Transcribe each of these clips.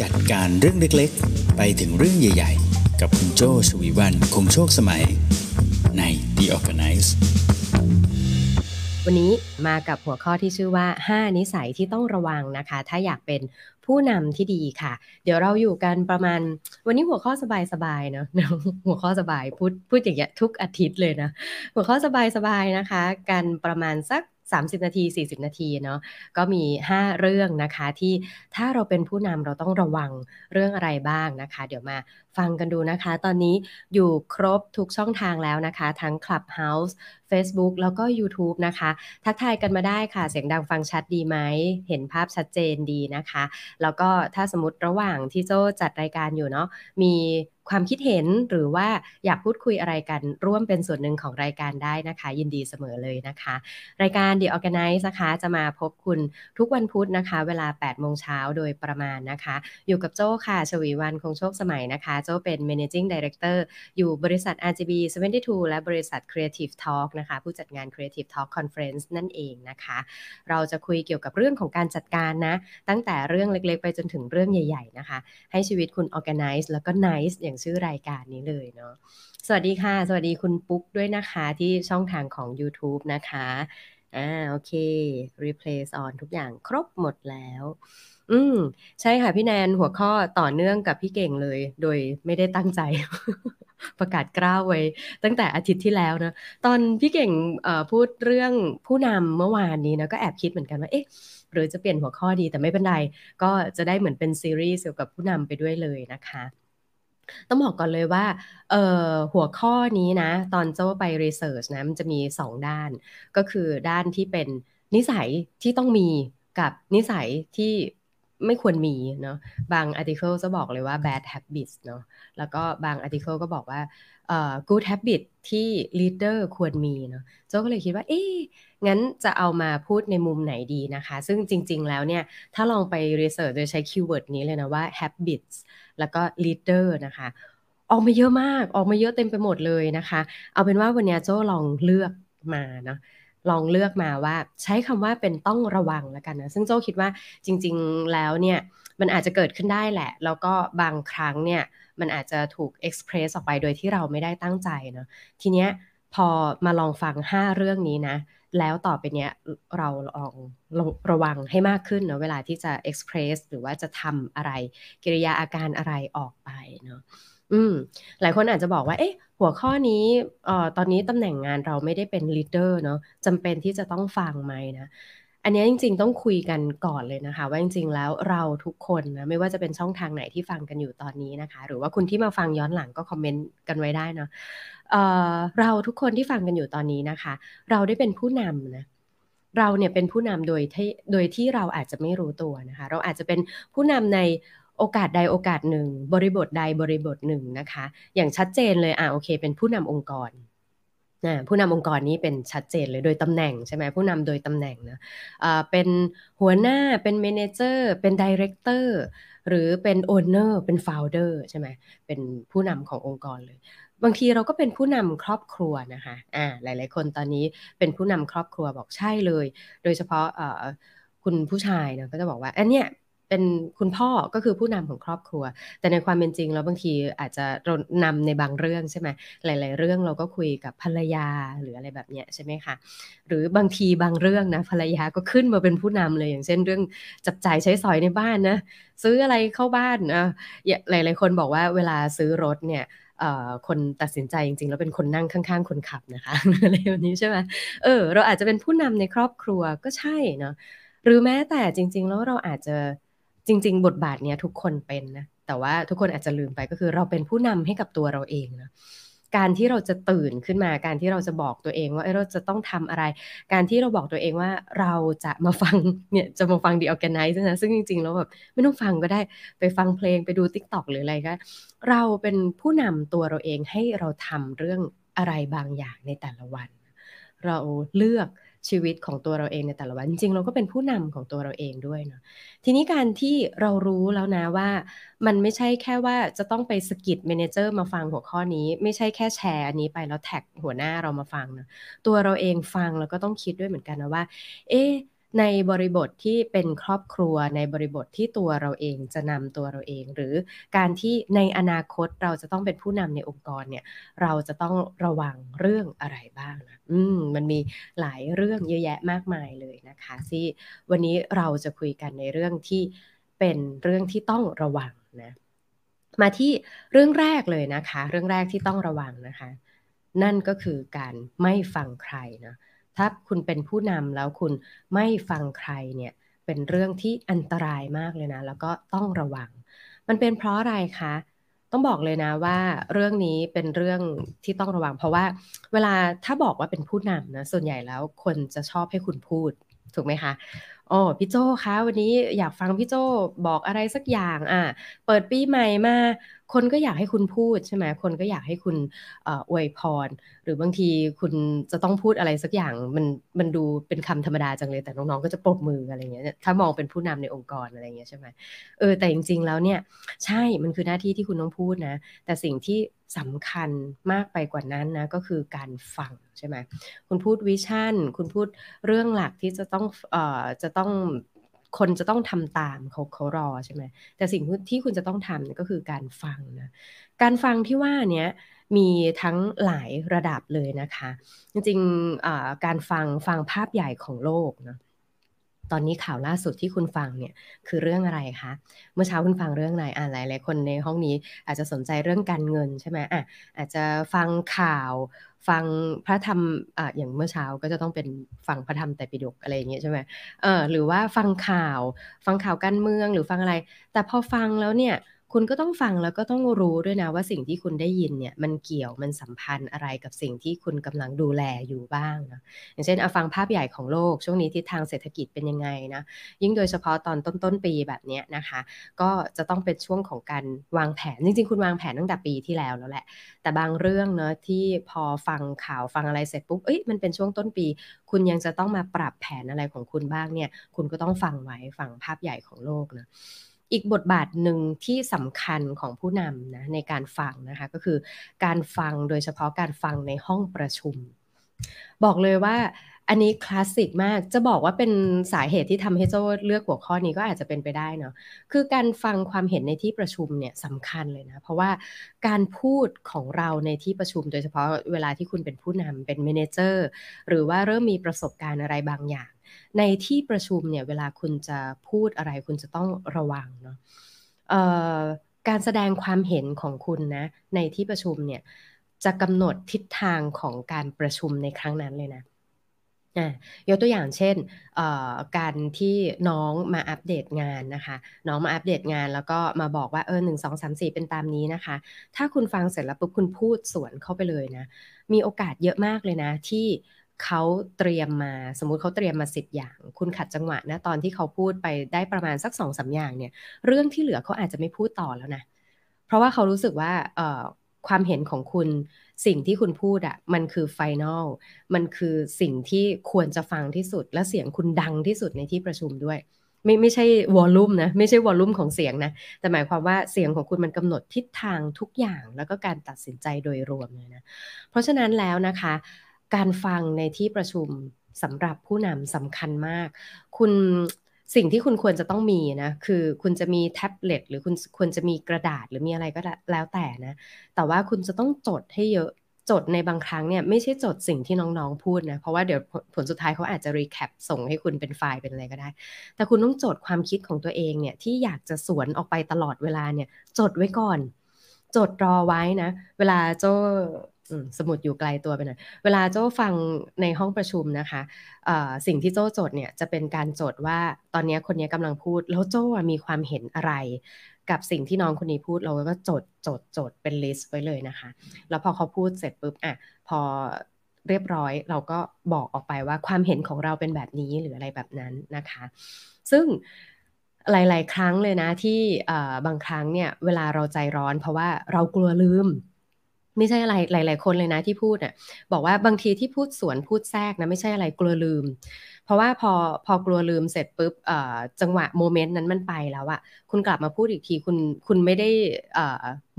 จัดการเรื่องเล็กๆ ไปถึงเรื่องใหญ่ ๆ กับคุณโจชวีวันคงโชคสมัย ใน The Organize วันนี้มากับหัวข้อที่ชื่อว่า 5 นิสัยที่ต้องระวังนะคะ ถ้าอยากเป็นผู้นำที่ดีค่ะ เดี๋ยวเราอยู่กันประมาณ วันนี้หัวข้อสบายๆเนาะหัวข้อสบายพูดพูดอย่างเงี้ยทุกอาทิตย์เลยนะ หัวข้อสบายๆนะคะ กันประมาณสัก 30 นาที 40 นาทีเนาะก็มี 5 เรื่องนะคะที่ถ้าเราเป็นผู้นำเราต้องระวังเรื่องอะไรบ้างนะคะ เดี๋ยวมาฟังกันดูนะคะ ตอนนี้อยู่ครบทุกช่องทางแล้วนะคะ ทั้ง Clubhouse Facebook แล้วก็ YouTube นะคะ ทักทายกันมาได้ค่ะ เสียงดังฟังชัดดีไหม เห็นภาพชัดเจนดีนะคะ แล้วก็ถ้าสมมติระหว่างที่โจจัดรายการอยู่เนาะมีความคิดเห็นหรือว่าอยากพูดคุยอะไรกันร่วมเป็นส่วนหนึ่งของรายการได้นะคะ ยินดีเสมอเลยนะคะ รายการ The Organize นะคะ จะมาพบคุณทุกวันพุธนะคะ เวลา 8 โมงเช้าโดยประมาณนะคะ อยู่กับโจ้ค่ะ ชวีวันคงโชคสมัยนะคะ โจ้เป็น Managing Director อยู่บริษัท RGB 72 และบริษัท Creative Talk นะคะผู้จัดงาน Creative Talk Conference นั่นเองนะคะ เราจะคุยเกี่ยวกับเรื่องของการจัดการนะ ตั้งแต่เรื่องเล็กๆ ไปจนถึงเรื่องใหญ่ๆนะคะ ให้ชีวิตคุณ Organize แล้วก็ Nice อย่างชื่อรายการนี้เลยเนาะสวัสดีค่ะ สวัสดีคุณปุ๊กด้วยนะคะที่ช่องทางของ YouTube นะคะอ่าโอเค replace on ทุกอย่างครบหมดแล้ว อืม ใช่ค่ะพี่แนนหัวข้อต่อเนื่องกับพี่เก่งเลย โดยไม่ได้ตั้งใจ ประกาศกล้าวไว้ ตั้งแต่อาทิตย์ที่แล้วนะตอนพี่เก่งพูดเรื่องผู้นำเมื่อวานนี้นะก็แอบคิดเหมือนกันว่าเอ๊ะหรือจะเปลี่ยนหัวข้อดีแต่ไม่เป็นไร ก็จะได้เหมือนเป็นซีรีส์เกี่ยวกับผู้นำไปด้วยเลยนะคะต้องบอกก่อนเลยว่าหัวข้อนี้นะ ตอนเจ้าไปรีเสิร์ชนะมันจะมี 2 ด้าน ก็คือด้านที่เป็นนิสัยที่ต้องมีกับนิสัยที่ ไม่ควรมีเนาะบางอาร์ติเคิลจะบอกเลยว่า bad habits เนาะแล้วก็บางอาร์ติเคิลก็บอกว่า good habit ที่ leader ควรมีเนาะเจ้าก็เลยคิดว่า เอ๊ะงั้นจะเอามาพูดในมุมไหนดีนะคะ ซึ่งจริง ๆ แล้วเนี่ย ถ้าลองไป research โดยใช้ keyword นี้เลยนะว่า habits แล้วก็ leader นะคะออกมาเยอะมาก ออกมาเยอะเต็มไปหมดเลยนะคะ เอาเป็นว่าวันนี้โจ้ลองเลือกมาเนาะ ลองเลือกมาว่าใช้คำว่าเป็นต้องระวังแล้วกันนะ ซึ่งโจ้คิดว่าจริง ๆ แล้วเนี่ยมันอาจจะเกิดขึ้นได้แหละ แล้วก็บางครั้งเนี่ยมันอาจจะถูก express ออกไปโดยที่เราไม่ได้ตั้งใจเนาะทีเนี้ยพอมาลองฟัง 5 เรื่องนี้นะ แล้วต่อไปเนี้ยเราลองระวังให้มากขึ้นเนาะเวลาที่จะเอ็กซ์เพรสหรือว่าจะทำอะไร กิริยาอาการอะไรออกไปเนาะ อืมหลายคนอาจจะบอกว่า เอ๊ะ หัวข้อนี้เอ่อตอนนี้ตำแหน่งงานเราไม่ได้เป็นลีดเดอร์เนาะจำเป็นที่จะต้องฟังไหมนะ อันนี้จริง ๆ ต้องคุยกันก่อนเลยนะคะ ว่าจริง ๆ แล้วเราทุกคนนะไม่ว่าจะเป็นช่องทางไหนที่ฟังกันอยู่ตอนนี้นะคะ หรือว่าคุณที่มาฟังย้อนหลังก็คอมเมนต์กันไว้ได้เนาะเอ่อเราทุกคนที่ฟังกันอยู่ตอนนี้นะคะ เราได้เป็นผู้นำนะเราเนี่ยเป็นผู้นำโดยที่โดยที่เราอาจจะไม่รู้ตัวนะคะ เราอาจจะเป็นผู้นำใน โอกาสใดโอกาสหนึ่ง บริบทใดบริบทหนึ่งนะคะ อย่างชัดเจนเลยอะโอเค เป็นผู้นำองค์กรนะผู้นำองค์กรนี้เป็นชัดเจนเลยโดยตำแหน่งใช่ไหมผู้นำโดยตำแหน่งนะเป็นหัวหน้าเป็น manager เป็น director หรือเป็น owner เป็น founder ใช่ไหมเป็นผู้นำขององค์กรเลย บางทีเราก็เป็นผู้นำครอบครัวนะคะอ่าหลาย ๆ คนตอนนี้เป็นผู้นำครอบครัวบอกใช่เลย โดยเฉพาะคุณผู้ชายเนะก็จะบอกว่าอันเนี้ย เป็นคุณพ่อก็คือผู้นำของครอบครัว แต่ในความเป็นจริงแล้วบางทีอาจจะนำในบางเรื่องใช่ไหมหลาย ๆ เรื่องเราก็คุยกับภรรยาหรืออะไรแบบเนี้ยใช่ไหมคะหรือบางทีบางเรื่องนะภรรยาก็ขึ้นมาเป็นผู้นำเลยอย่างเช่นเรื่องจับจ่ายใช้สอยในบ้านนะซื้ออะไรเข้าบ้านอะหลาย ๆ คนบอกว่าเวลาซื้อรถเนี่ยคนตัดสินใจจริงๆ แล้วเป็นคนนั่งข้างๆ คนขับนะคะอะไรแบบนี้ใช่ไหมเออ เราอาจจะเป็นผู้นำในครอบครัวก็ใช่เนาะหรือแม้แต่จริง ๆ แล้วเราอาจจะ จริง ๆ บทบาทเนี้ยทุกคนเป็นนะแต่ว่าทุกคนอาจจะลืมไปก็คือเราเป็นผู้นำให้กับตัวเราเองนะการที่เราจะตื่นขึ้นมาการที่เราจะบอกตัวเองว่าเราจะต้องทำอะไร การที่เราบอกตัวเองว่าเราจะมาฟังเนี่ยจะมาฟัง The ORGANICE นะซึ่งจริงๆแล้วแบบไม่ต้องฟังก็ได้ไปฟังเพลงไปดู TikTok หรืออะไรก็เราเป็นผู้นำตัวเราเองให้เราทำเรื่องอะไรบางอย่างในแต่ละวัน เราเลือก ชีวิตของตัวเราเองในแต่ละวัน จริงเราก็เป็นผู้นำของตัวเราเองด้วยเนาะทีนี้การที่เรารู้แล้วนะว่า มันไม่ใช่แค่ว่าจะต้องไปสะกิด manager มาฟังหัวข้อนี้ ไม่ใช่แค่แชร์อันนี้ไปแล้ว tag หัวหน้าเรามาฟังนะตัวเราเองฟังแล้วก็ต้องคิดด้วยเหมือนกันนะว่า เอ๊ ในบริบทที่เป็นครอบครัวในบริบทที่ตัวเราเองจะนำตัวเราเอง หรือการที่ในอนาคตเราจะต้องเป็นผู้นำในองค์กรเนี่ยเราจะต้องระวังเรื่องอะไรบ้างนะอืมมันมีหลายเรื่องเยอะแยะมากมายเลยนะคะที่วันนี้เราจะคุยกันในเรื่องที่เป็นเรื่องที่ต้องระวังนะมาที่เรื่องแรกเลยนะคะ เรื่องแรกที่ต้องระวังนะคะ นั่นก็คือการไม่ฟังใครนะ ถ้าคุณเป็นผู้นำแล้วคุณไม่ฟังใครเนี่ยเป็นเรื่องที่อันตรายมากเลยนะ แล้วก็ต้องระวัง มันเป็นเพราะอะไรคะต้องบอกเลยนะว่าเรื่องนี้เป็นเรื่องที่ต้องระวัง เพราะว่าเวลาถ้าบอกว่าเป็นผู้นำนะส่วนใหญ่แล้วคนจะชอบให้คุณพูดถูกไหมคะอ๋อพี่โจคะวันนี้อยากฟังพี่โจบอกอะไรสักอย่างอะเปิดปีใหม่มา คนก็อยากให้คุณพูดใช่ไหมคนก็อยากให้คุณอวยพร หรือบางทีคุณจะต้องพูดอะไรสักอย่างมันมันดูเป็นคำธรรมดาจังเลยแต่น้องๆก็จะปรบมืออะไรเงี้ยถ้ามองเป็นผู้นำในองค์กรอะไรเงี้ยใช่ไหมเออแต่จริงๆแล้วเนี่ยใช่มันคือหน้าที่ที่คุณต้องพูดนะ แต่สิ่งที่สำคัญมากไปกว่านั้นนะก็คือการฟังใช่ไหมคุณพูดวิชั่น คุณพูดเรื่องหลักที่จะต้องเอ่อจะต้อง คนจะต้องทำตามเขาเขารอใช่ไหมแต่สิ่งที่คุณจะต้องทำก็คือการฟังนะการฟังที่ว่าเนี้ยมีทั้งหลายระดับเลยนะคะ จริงๆการฟังฟังภาพใหญ่ของโลกนะ ตอนนี้ข่าวล่าสุดที่คุณฟังเนี่ยคือเรื่องอะไรคะ เมื่อเช้าคุณฟังเรื่องอะไรอ่าหลายหลายคนในห้องนี้อาจจะสนใจเรื่องการเงินใช่ไหมอะอาจจะฟังข่าวฟังพระธรรมอะอย่างเมื่อเช้าก็จะต้องเป็นฟังพระธรรมแต่ปิฎกอะไรอย่างเงี้ยใช่ไหมเออหรือว่าฟังข่าว ฟังข่าวการเมืองหรือฟังอะไร แต่พอฟังแล้วเนี่ย คุณก็ต้องฟังแล้วก็ต้องรู้ด้วยนะว่าสิ่งที่คุณได้ยินเนี่ยมันเกี่ยวมันสัมพันธ์อะไรกับสิ่งที่คุณกำลังดูแลอยู่บ้างนะอย่างเช่นเอาฟังภาพใหญ่ของโลก ช่วงนี้ทิศทางเศรษฐกิจเป็นยังไงนะยิ่งโดยเฉพาะตอนต้นต้นปีแบบนี้นะคะ ก็จะต้องเป็นช่วงของการวางแผนจริงๆ คุณวางแผนตั้งแต่ปีที่แล้วแล้วแหละ แต่บางเรื่องเนาะที่พอฟังข่าวฟังอะไรเสร็จปุ๊บเอ้ยมันเป็นช่วงต้นปี คุณยังจะต้องมาปรับแผนอะไรของคุณบ้างเนี่ย คุณก็ต้องฟังไว้ฟังภาพใหญ่ของโลกนะ อีกบทบาทหนึ่งที่สำคัญของผู้นำนะในการฟังนะคะก็คือการฟังโดยเฉพาะการฟังในห้องประชุม บอกเลยว่าอันนี้คลาสสิกมากจะบอกว่าเป็นสาเหตุที่ทำให้โจ้เลือกหัวข้อนี้ก็อาจจะเป็นไปได้เนาะคือการฟังความเห็นในที่ประชุมเนี่ยสำคัญเลยนะ เพราะว่าการพูดของเราในที่ประชุม โดยเฉพาะเวลาที่คุณเป็นผู้นำเป็นเมนเจอร์หรือว่าเริ่มมีประสบการณ์อะไรบางอย่าง ในที่ประชุมเนี่ยเวลาคุณจะพูดอะไรคุณจะต้องระวังเนาะการแสดงความเห็นของคุณนะในที่ประชุมเนี่ยจะกำหนดทิศทางของการประชุมในครั้งนั้นเลยนะยกตัวอย่างเช่นการที่น้องมาอัปเดตงานนะคะ น้องมาอัปเดตงานแล้วก็มาบอกว่าเออหนึ่งสองสามสี่เป็นตามนี้นะคะ ถ้าคุณฟังเสร็จแล้วปุ๊บคุณพูดสวนเข้าไปเลยนะ มีโอกาสเยอะมากเลยนะที่ เขาเตรียมมาสมมุติเขาเตรียมมาสิบอย่าง คุณขัดจังหวะนะตอนที่เขาพูดไปได้ประมาณสักสองสาอย่างเนี่ย เรื่องที่เหลือเขาอาจจะไม่พูดต่อแล้วนะ เพราะว่าเขารู้สึกว่าความเห็นของคุณสิ่งที่คุณพูดอะมันคือไฟแนลมันคือสิ่งที่ควรจะฟังที่สุด และเสียงคุณดังที่สุดในที่ประชุมด้วย ไม่ไม่ใช่วอลลุ่มนะ ไม่ใช่วอลลุ่มของเสียงนะ แต่หมายความว่าเสียงของคุณมันกำหนดทิศทางทุกอย่าง แล้วก็การตัดสินใจโดยรวมเลยนะ เพราะฉะนั้นแล้วนะคะ การฟังในที่ประชุมสำหรับผู้นำสำคัญมาก คุณสิ่งที่คุณควรจะต้องมีนะ คือคุณจะมีแท็บเล็ตหรือคุณควรจะมีกระดาษหรือมีอะไรก็แล้วแต่นะ แต่ว่าคุณจะต้องจดให้เยอะจดในบางครั้งเนี่ยไม่ใช่จดสิ่งที่น้องๆพูดนะ เพราะว่าเดี๋ยวผลสุดท้ายเขาอาจจะ recap ส่งให้คุณเป็นไฟล์เป็นอะไรก็ได้ แต่คุณต้องจดความคิดของตัวเองเนี่ยที่อยากจะสวนออกไปตลอดเวลาเนี่ยจดไว้ก่อน จดรอไว้นะ เวลาโจ้ สมุดอยู่ไกลตัวไปหน่อยเวลาโจ้ฟังในห้องประชุมนะคะสิ่งที่โจ้จดเนี่ยจะเป็นการจดว่าตอนนี้คนนี้กำลังพูด แล้วโจ้มีความเห็นอะไร กับสิ่งที่น้องคนนี้พูดเราก็จดจดจดเป็น list ไว้เลยนะคะ แล้วพอเขาพูดเสร็จปุ๊บอะพอเรียบร้อยเราก็บอกออกไปว่าความเห็นของเราเป็นแบบนี้หรืออะไรแบบนั้นนะคะ ซึ่งหลาย ๆ ครั้งเลยนะที่บางครั้งเนี่ยเวลาเราใจร้อนเพราะว่าเรากลัวลืม ไม่ใช่อะไรหลาย ๆ คนเลยนะที่พูดอะบอกว่าบางทีที่พูดสวนพูดแทรกนะไม่ใช่อะไรกลัวลืม เพราะว่าพอพอกลัวลืมเสร็จปุ๊บจังหวะโมเมนต์นั้นมันไปแล้วอะคุณกลับมาพูดอีกทีคุณคุณไม่ได้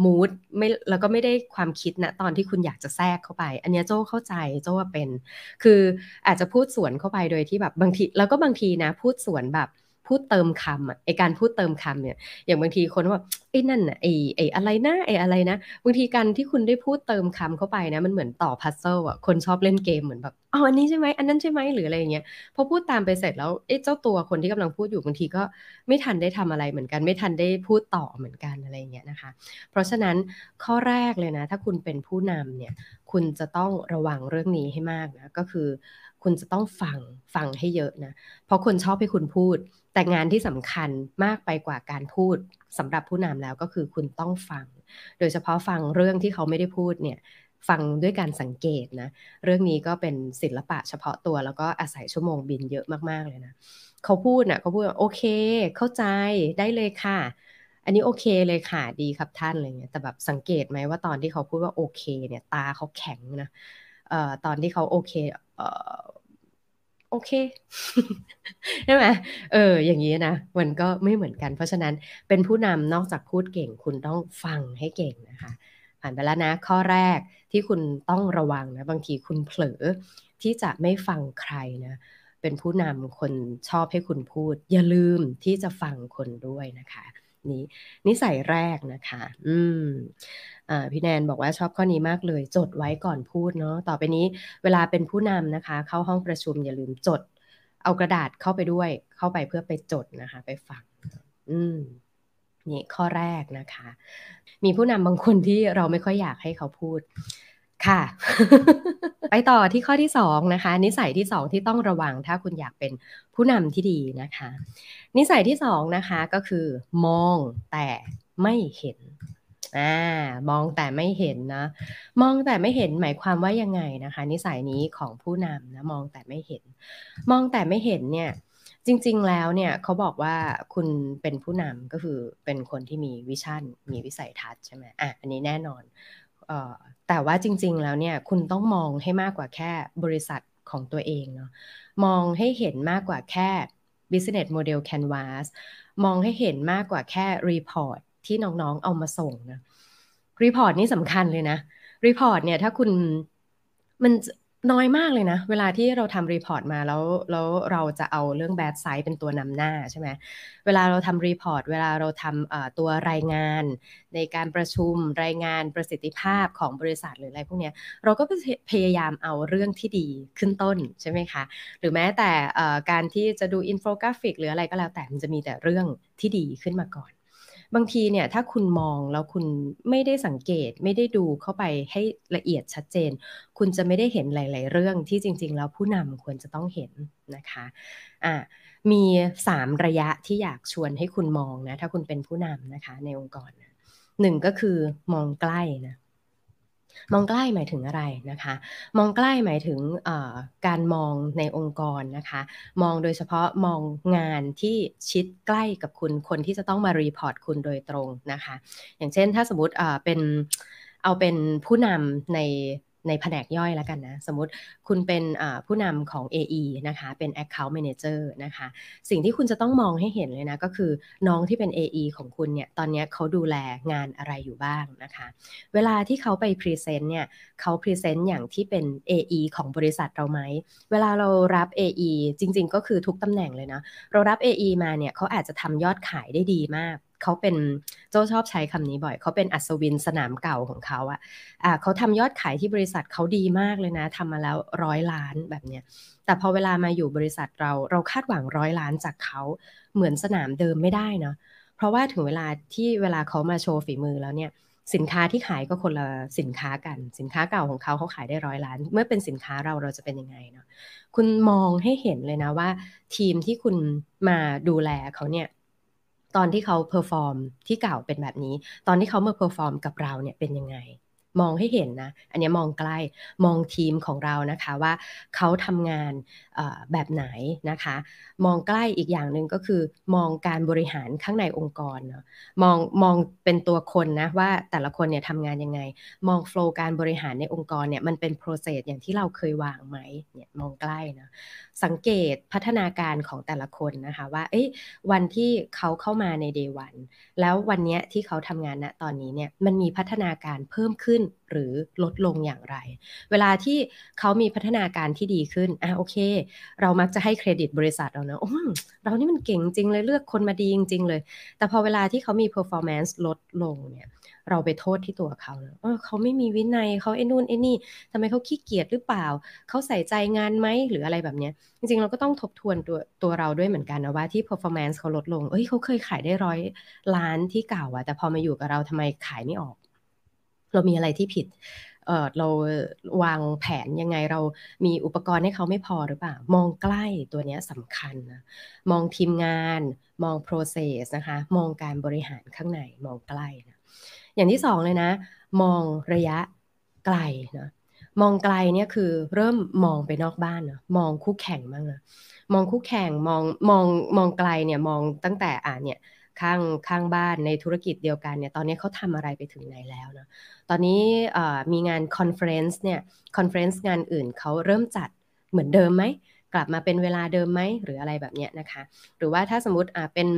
มูดไม่แล้วก็ไม่ได้ความคิดนะตอนที่คุณอยากจะแทรกเข้าไป อันนี้โจ้เข้าใจโจ้ว่าเป็น คืออาจจะพูดสวนเข้าไปโดยที่แบบบางทีแล้วก็บางทีนะพูดสวนแบบ พูดเติมคำอะไอการพูดเติมคำเนี่ย อย่างบางทีคนว่าไอ้นั่นอะไอไออะไรนะไออะไรนะบางทีการที่คุณได้พูดเติมคำเข้าไปนะ มันเหมือนต่อพัซเซิลอะคนชอบเล่นเกมเหมือนแบบอ๋ออันนี้ใช่ไหมอันนั้นใช่ไหมหรืออะไรอย่างเงี้ยพอพูดตามไปเสร็จแล้วไอ้เจ้าตัวคนที่กำลังพูดอยู่บางทีก็ไม่ทันได้ทำอะไรเหมือนกัน ไม่ทันได้พูดต่อเหมือนกันอะไรอย่างเงี้ยนะคะ เพราะฉะนั้นข้อแรกเลยนะ ถ้าคุณเป็นผู้นำเนี่ยคุณจะต้องระวังเรื่องนี้ให้มากนะก็คือ คุณจะต้องฟังฟังให้เยอะนะเพราะคนชอบให้คุณพูด แต่งานที่สำคัญมากไปกว่าการพูดสำหรับผู้นำแล้วก็คือคุณต้องฟัง โดยเฉพาะฟังเรื่องที่เขาไม่ได้พูดเนี่ยฟังด้วยการสังเกตนะ เรื่องนี้ก็เป็นศิลปะเฉพาะตัวแล้วก็อาศัยชั่วโมงบินเยอะมาก ๆ เลยนะ เขาพูดนะ่ะเขาพูดโอเค เข้าใจได้เลยค่ะ อันนี้โอเคเลยค่ะดีครับท่านอะไรเงี้ยแต่แบบสังเกตไหมว่าตอนที่เขาพูดว่าโอเค เนี่ยตาเขาแข็งนะเอ่อตอนที่เขาโอเคเอ่อ โอเคใช่ไหมเออ อย่างนี้นะมันก็ไม่เหมือนกัน เพราะฉะนั้นเป็นผู้นำนอกจากพูดเก่ง คุณต้องฟังให้เก่งนะคะ ผ่านไปแล้วนะ ข้อแรกที่คุณต้องระวังนะ บางทีคุณเผลอที่จะไม่ฟังใครนะ เป็นผู้นำคนชอบให้คุณพูด อย่าลืมที่จะฟังคนด้วยนะคะ นี้ นิสัยแรกนะคะ อืมพี่แนนบอกว่าชอบข้อนี้มากเลย จดไว้ก่อนพูดเนาะต่อไปนี้เวลาเป็นผู้นำนะคะ เข้าห้องประชุมอย่าลืมจด เอากระดาษเข้าไปด้วย เข้าไปเพื่อไปจดนะคะ ไปฟัง อืมนี่ข้อแรกนะคะ มีผู้นำบางคนที่เราไม่ค่อยอยากให้เขาพูด ค่ะ ไปต่อที่ข้อที่สองนะคะ นิสัยที่สองที่ต้องระวังถ้าคุณอยากเป็นผู้นำที่ดีนะคะ นิสัยที่สองนะคะก็คือมองแต่ไม่เห็นอ่ามองแต่ไม่เห็นนะ มองแต่ไม่เห็นหมายความว่ายังไงนะคะ นิสัยนี้ของผู้นำนะมองแต่ไม่เห็น มองแต่ไม่เห็นเนี่ยจริง ๆ แล้วเนี่ยเขาบอกว่าคุณเป็นผู้นำก็คือเป็นคนที่มีวิชั่นมีวิสัยทัศน์ใช่ไหมอะอันนี้แน่นอน แต่ว่าจริง ๆ แล้วเนี่ยคุณต้องมองให้มากกว่าแค่บริษัทของตัวเองเนาะมองให้เห็นมากกว่าแค่ business model canvas มองให้เห็นมากกว่าแค่ report ที่น้องๆเอามาส่งนะ report นี่สำคัญเลยนะ report เนี่ยถ้าคุณมัน น้อยมากเลยนะ เวลาที่เราทำ report มาแล้วแล้วเราจะเอาเรื่อง bad side เป็นตัวนำหน้าใช่ไหมเวลาเราทำ report เวลาเราทำตัวรายงาน ในการประชุมรายงานประสิทธิภาพของบริษัทหรืออะไรพวกนี้เราก็พยายามเอาเรื่องที่ดีขึ้นต้นใช่ไหมคะ หรือแม้แต่การที่จะดูอินโฟกราฟิกหรืออะไรก็แล้วแต่มันจะมีแต่เรื่องที่ดีขึ้นมาก่อน บางทีเนี่ยถ้าคุณมองแล้วคุณไม่ได้สังเกตไม่ได้ดูเข้าไปให้ละเอียดชัดเจน คุณจะไม่ได้เห็นหลาย ๆ เรื่องที่จริง ๆ แล้วผู้นำควรจะต้องเห็นนะคะอะมี 3 ระยะที่อยากชวนให้คุณมองนะถ้าคุณเป็นผู้นำนะคะในองค์กรหนึ่งก็คือมองใกล้นะ มองใกล้หมายถึงอะไรนะคะ มองใกล้หมายถึงการมองในองค์กรนะคะ มองโดยเฉพาะมองงานที่ชิดใกล้กับคุณคนที่จะต้องมา report คุณโดยตรงนะคะ อย่างเช่นถ้าสมมติเป็นเอาเป็นผู้นำใน ในแผนกย่อยแล้วกันนะ สมมติคุณเป็นผู้นำของ AE นะคะ เป็น Account Manager นะคะ สิ่งที่คุณจะต้องมองให้เห็นเลยนะ ก็คือน้องที่เป็น AE ของคุณเนี่ย ตอนนี้เขาดูแลงานอะไรอยู่บ้างนะคะ เวลาที่เขาไป present เนี่ยเขา present อย่างที่เป็น AE ของบริษัทเราไหม เวลาเรารับ AE จริง ๆ ก็คือทุกตำแหน่งเลยนะ เรารับ AE มาเนี่ยเขาอาจจะทำยอดขายได้ดีมาก เขาเป็นโจชอบใช้คำนี้บ่อย เขาเป็นอัศวินสนามเก่าของเขาอะอะเขาทำยอดขายที่บริษัทเขาดีมากเลยนะทำมาแล้วร้อยล้านแบบเนี้ยแต่พอเวลามาอยู่บริษัทเราเราคาดหวังร้อยล้านจากเขาเหมือนสนามเดิมไม่ได้เนาะเพราะว่าถึงเวลาที่เวลาเขามาโชว์ฝีมือแล้วเนี่ยสินค้าที่ขายก็คนละสินค้ากัน สินค้าเก่าของเขาเขาขายได้ร้อยล้าน เมื่อเป็นสินค้าเราเราจะเป็นยังไงเนาะคุณมองให้เห็นเลยนะว่า ทีมที่คุณมาดูแลเขาเนี่ย ตอนที่เขา perform ที่เก่าเป็นแบบนี้ ตอนที่เขามา perform กับเราเนี่ยเป็นยังไง มองให้เห็นนะ อันนี้มองใกล้มองทีมของเรานะคะว่าเขาทำงานแบบไหนนะคะ มองใกล้อีกอย่างหนึ่งก็คือ มองการบริหารข้างในองค์กรเนาะมองมองเป็นตัวคนนะว่าแต่ละคนเนี่ยทำงานยังไง มอง flow การบริหารในองค์กรเนี่ยมันเป็น process อย่างที่เราเคยวางไหมเนี่ยมองใกล้นะสังเกตพัฒนาการของแต่ละคนนะคะว่าเอ้ยวันที่เขาเข้ามาในเดวันแล้ววันนี้ที่เขาทำงานณตอนนี้เนี่ยมันมีพัฒนาการเพิ่มขึ้นหรือลดลงอย่างไร เวลาที่เขามีพัฒนาการที่ดีขึ้นอะโอเค เรามักจะให้เครดิตบริษัทเราเนะโอ้เรานี่มันเก่งจริงเลยเลือกคนมาดีจริง ๆ เลย แต่พอเวลาที่เขามี performance ลดลงเนี่ยเราไปโทษที่ตัวเขาเออเขาไม่มีวินัยเขาไอ้นู่นไอ้นี่ทำไมเขาขี้เกียจหรือเปล่า เขาใส่ใจงานไหมหรืออะไรแบบนี้จริงๆ เราก็ต้องทบทวนตัวตัวเราด้วยเหมือนกันนะว่าที่ performance เขาลดลง เอ้ยเขาเคยขายได้ร้อยล้านที่เก่าอะแต่พอมาอยู่กับเราทำไมขายไม่ออก เรามีอะไรที่ผิดเออเราวางแผนยังไงเรามีอุปกรณ์ให้เขาไม่พอหรือเปล่า มองใกล้ตัวนี้สำคัญนะมองทีมงาน มอง process นะคะ มองการบริหารข้างในมองใกล้นะอย่างที่สองเลยนะ มองระยะไกลนะมองไกลเนี่ยคือเริ่มมองไปนอกบ้านนะมองคู่แข่งบ้างนะมองคู่แข่งมองมองมองไกลเนี่ยมองตั้งแต่อ่าเนี่ย ข้างข้างบ้านในธุรกิจเดียวกันเนี่ยตอนนี้เขาทำอะไรไปถึงไหนแล้วนะตอนนี้มีงาน conference เนี่ย conference งานอื่นเขาเริ่มจัดเหมือนเดิมไหมกลับมาเป็นเวลาเดิมไหมหรืออะไรแบบเนี้ยนะคะ หรือว่าถ้าสมมติอ่าเป็น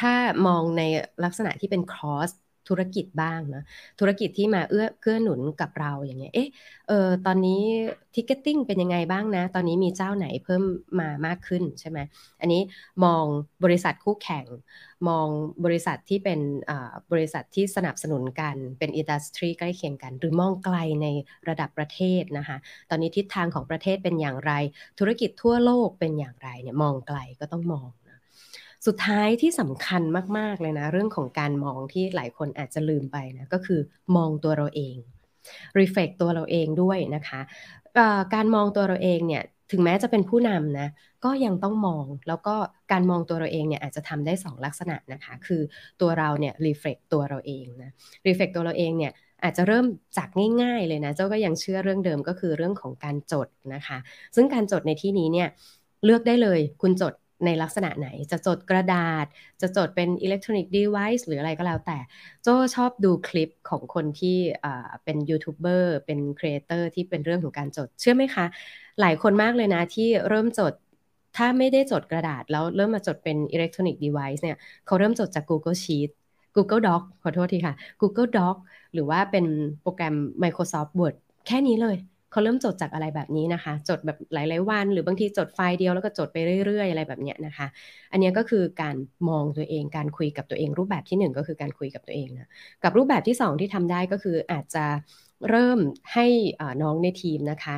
ถ้ามองในลักษณะที่เป็น cross ธุรกิจบ้างนะธุรกิจที่มาเอื้อเกื้อหนุนกับเราอย่างเงี้ยเอ๊ะเออตอนนี้ ticketing เป็นยังไงบ้างนะ ตอนนี้มีเจ้าไหนเพิ่มมามากขึ้นใช่ไหมอันนี้มองบริษัทคู่แข่ง มองบริษัทที่เป็นบริษัทที่สนับสนุนกันเป็น industry ใกล้เคียงกัน หรือมองไกลในระดับประเทศนะคะตอนนี้ทิศทางของประเทศเป็นอย่างไร ธุรกิจทั่วโลกเป็นอย่างไรเนี่ยมองไกลก็ต้องมอง สุดท้ายที่สำคัญมาก ๆ เลยนะ เรื่องของการมองที่หลายคนอาจจะลืมไปนะ ก็คือมองตัวเราเอง reflect ตัวเราเองด้วยนะคะการมองตัวเราเองเนี่ยถึงแม้จะเป็นผู้นำนะก็ยังต้องมองแล้วก็การมองตัวเราเองเนี่ยอาจจะทำได้ 2 ลักษณะนะคะ คือตัวเราเนี่ย reflect ตัวเราเองนะ reflect ตัวเราเองเนี่ยอาจจะเริ่มจากง่าย ๆ เลยนะ เจ้าก็ยังเชื่อเรื่องเดิมก็คือเรื่องของการจดนะคะ ซึ่งการจดในที่นี้เนี่ยเลือกได้เลยคุณจด ในลักษณะไหนจะจดกระดาษ จะจดเป็นอิเล็กทรอนิกส์เดเวิ์หรืออะไรก็แล้วแต่ โจชอบดูคลิปของคนที่เป็นยูทูบเบอร์เป็น creator ที่เป็นเรื่องของการจด เชื่อไหมคะ หลายคนมากเลยนะที่เริ่มจด ถ้าไม่ได้จดกระดาษ แล้วเริ่มมาจดเป็นอิเล็กทรอนิกส์เดเวิ์เนี่ยเขาเริ่มจดจาก Google Sheet Google Doc ขอโทษทีค่ะ Google Doc หรือว่าเป็นโปรแกรม Microsoft Word แค่นี้เลย เขาเริ่มจดจากอะไรแบบนี้นะคะ จดแบบหลาย ๆ วัน หรือบางทีจดไฟล์เดียวแล้วก็จดไปเรื่อย ๆ อะไรแบบเนี้ยนะคะ อันนี้ก็คือการมองตัวเองการคุยกับตัวเอง รูปแบบที่ 1 ก็คือการคุยกับตัวเองนะกับรูปแบบที่ 2 ที่ทำได้ก็คืออาจจะเริ่มให้น้องในทีมนะคะ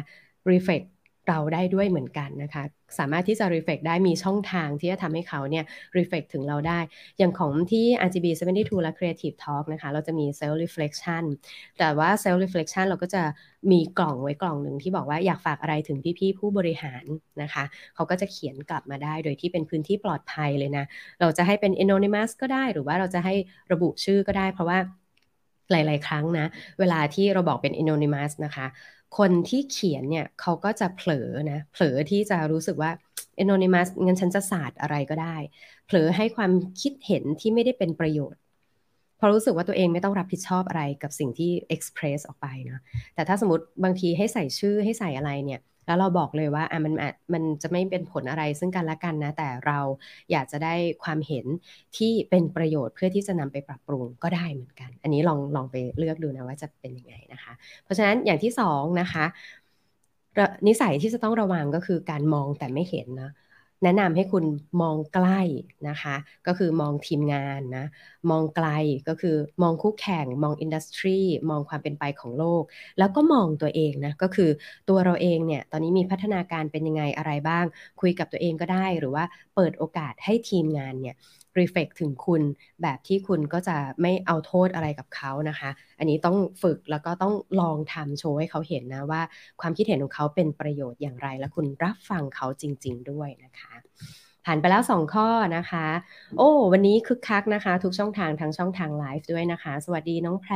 reflect เราได้ด้วยเหมือนกันนะคะ สามารถที่จะ reflect ได้มีช่องทางที่จะทำให้เขาเนี่ย reflect ถึงเราได้ อย่างของที่ RGB 72 และ Creative Talk นะคะ เราจะมี self reflection แต่ว่า self reflection เราก็จะมีกล่องไว้กล่องหนึ่งที่บอกว่าอยากฝากอะไรถึงพี่ๆผู้บริหารนะคะ เขาก็จะเขียนกลับมาได้ โดยที่เป็นพื้นที่ปลอดภัยเลยนะ เราจะให้เป็น anonymous ก็ได้ หรือว่าเราจะให้ระบุชื่อก็ได้ เพราะว่าหลาย ๆ ครั้งนะ เวลาที่เราบอกเป็น anonymous นะคะ คนที่เขียนเนี่ยเขาก็จะเผลอนะเผลอที่จะรู้สึกว่า anonymous งั้นฉันจะศาสตร์อะไรก็ได้ เผลอให้ความคิดเห็นที่ไม่ได้เป็นประโยชน์ เพราะรู้สึกว่าตัวเองไม่ต้องรับผิดชอบอะไรกับสิ่งที่ express ออกไปนะแต่ถ้าสมมติบางทีให้ใส่ชื่อให้ใส่อะไรเนี่ยแล้วเราบอกเลยว่าอะมันมันจะไม่เป็นผลอะไรซึ่งกันและกันนะ แต่เราอยากจะได้ความเห็นที่เป็นประโยชน์เพื่อที่จะนำไปปรับปรุงก็ได้เหมือนกัน อันนี้ลองลองไปเลือกดูนะว่าจะเป็นยังไงนะคะ เพราะฉะนั้นอย่างที่สองนะคะนิสัยที่จะต้องระวังก็คือการมองแต่ไม่เห็นนะ แนะนำให้คุณมองใกล้นะคะ ก็คือมองทีมงานนะ มองไกลก็คือมองคู่แข่ง มองอินดัสทรีมองความเป็นไปของโลก แล้วก็มองตัวเองนะ ก็คือตัวเราเองเนี่ย ตอนนี้มีพัฒนาการเป็นยังไงอะไรบ้าง คุยกับตัวเองก็ได้ หรือว่าเปิดโอกาสให้ทีมงานเนี่ย รีเฟกถึงคุณ แบบที่คุณก็จะไม่เอาโทษอะไรกับเขานะคะ อันนี้ต้องฝึกแล้วก็ต้องลองทำโชว์ให้เขาเห็นนะว่า ความคิดเห็นของเขาเป็นประโยชน์อย่างไร และคุณรับฟังเขาจริง ๆ ด้วยนะคะผ่านไปแล้ว 2 ข้อนะคะ โอ้ วันนี้คึกคักนะคะ ทุกช่องทางทั้งช่องทางไลฟ์ด้วยนะคะ สวัสดีน้องแพร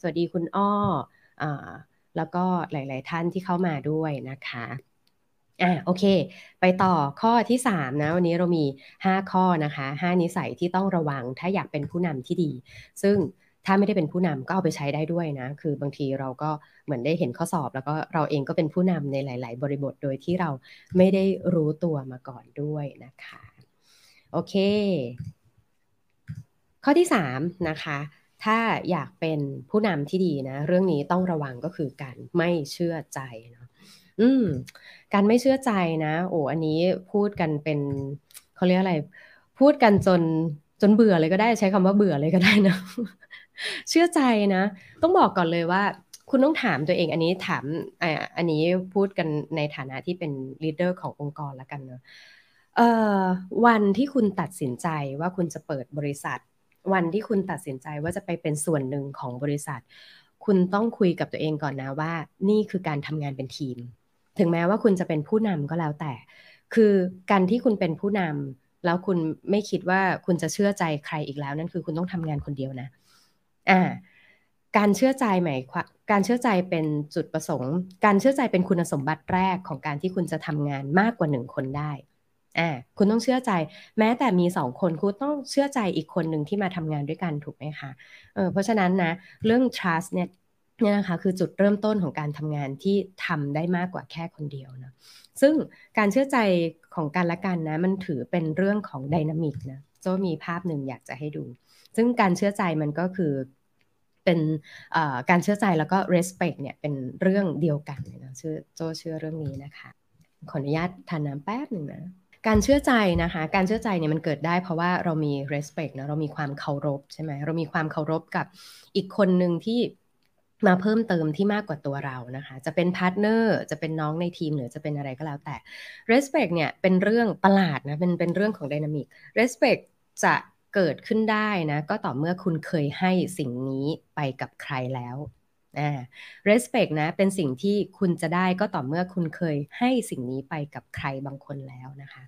สวัสดีคุณอ้ออแล้วก็หลาย ๆ ท่านที่เข้ามาด้วยนะคะ อะโอเค ไปต่อข้อที่3นะวันนี้เรามี 5 ข้อนะคะ 5 นิสัยที่ต้องระวังถ้าอยากเป็นผู้นำที่ดี ซึ่งถ้าไม่ได้เป็นผู้นำก็เอาไปใช้ได้ด้วยนะ คือบางทีเราก็เหมือนได้เห็นข้อสอบ แล้วก็เราเองก็เป็นผู้นำในหลาย ๆ บริบทโดยที่เราไม่ได้รู้ตัวมาก่อนด้วยนะคะ โอเค ข้อที่3นะคะถ้าอยากเป็นผู้นำที่ดีนะ เรื่องนี้ต้องระวังก็คือการไม่เชื่อใจเนาะ อืม การไม่เชื่อใจนะ โอ้อันนี้พูดกันเป็นเขาเรียกอะไร พูดกันจนจนเบื่อเลยก็ได้ใช้คำว่าเบื่อเลยก็ได้นะ เชื่อใจนะ ต้องบอกก่อนเลยว่า คุณต้องถามตัวเองอันนี้ถามอันนี้พูดกันในฐานะที่เป็นลีดเดอร์ขององค์กรล้วกันเนอะวันที่คุณตัดสินใจว่าคุณจะเปิดบริษัท วันที่คุณตัดสินใจว่าจะไปเป็นส่วนหนึ่งของบริษัท คุณต้องคุยกับตัวเองก่อนนะว่า นี่คือการทำงานเป็นทีม ถึงแม้ว่าคุณจะเป็นผู้นำก็แล้วแต่ คือการที่คุณเป็นผู้นำแล้วคุณไม่คิดว่าคุณจะเชื่อใจใครอีกแล้ว นั่นคือคุณต้องทำงานคนเดียวนะ อ่า การเชื่อใจหมายการเชื่อใจเป็นจุดประสงค์ การเชื่อใจเป็นคุณสมบัติแรกของการที่คุณจะทำงานมากกว่าหนึ่งคนได้อ่าคุณต้องเชื่อใจ แม้แต่มีสองคนคุณต้องเชื่อใจอีกคนหนึ่งที่มาทำงานด้วยกันถูกไหมคะเออเพราะฉะนั้นนะเรื่อง trust เนี่ย เนี่ยนะคะคือจุดเริ่มต้นของการทำงานที่ทำได้มากกว่าแค่คนเดียวนะซึ่งการเชื่อใจของกันและกันนะมันถือเป็นเรื่องของดินามิกนะโจมีภาพหนึ่งอยากจะให้ดู ซึ่งการเชื่อใจมันก็คือเป็นการเชื่อใจแล้วก็ respect เนี่ยเป็นเรื่องเดียวกันเลยนะชื่อโจเชื่อเรื่องนี้นะคะ ขออนุญาตทานน้ำแป๊บหนึ่งนะการเชื่อใจนะคะ การเชื่อใจเนี่ยมันเกิดได้เพราะว่าเรามี respect นะเรามีความเคารพใช่ไหมเรามีความเคารพกับอีกคนหนึ่งที่ มาเพิ่มเติมที่มากกว่าตัวเรานะคะ จะเป็น partner จะเป็นน้องในทีมหรือจะเป็นอะไรก็แล้วแต่ respect เนี่ยเป็นเรื่องประหลาดนะ เป็นเป็นเรื่องของ dynamic respect จะเกิดขึ้นได้นะ ก็ต่อเมื่อคุณเคยให้สิ่งนี้ไปกับใครแล้วอ่า respect นะ เป็นสิ่งที่คุณจะได้ก็ต่อเมื่อคุณเคยให้สิ่งนี้ไปกับใครบางคนแล้วนะคะ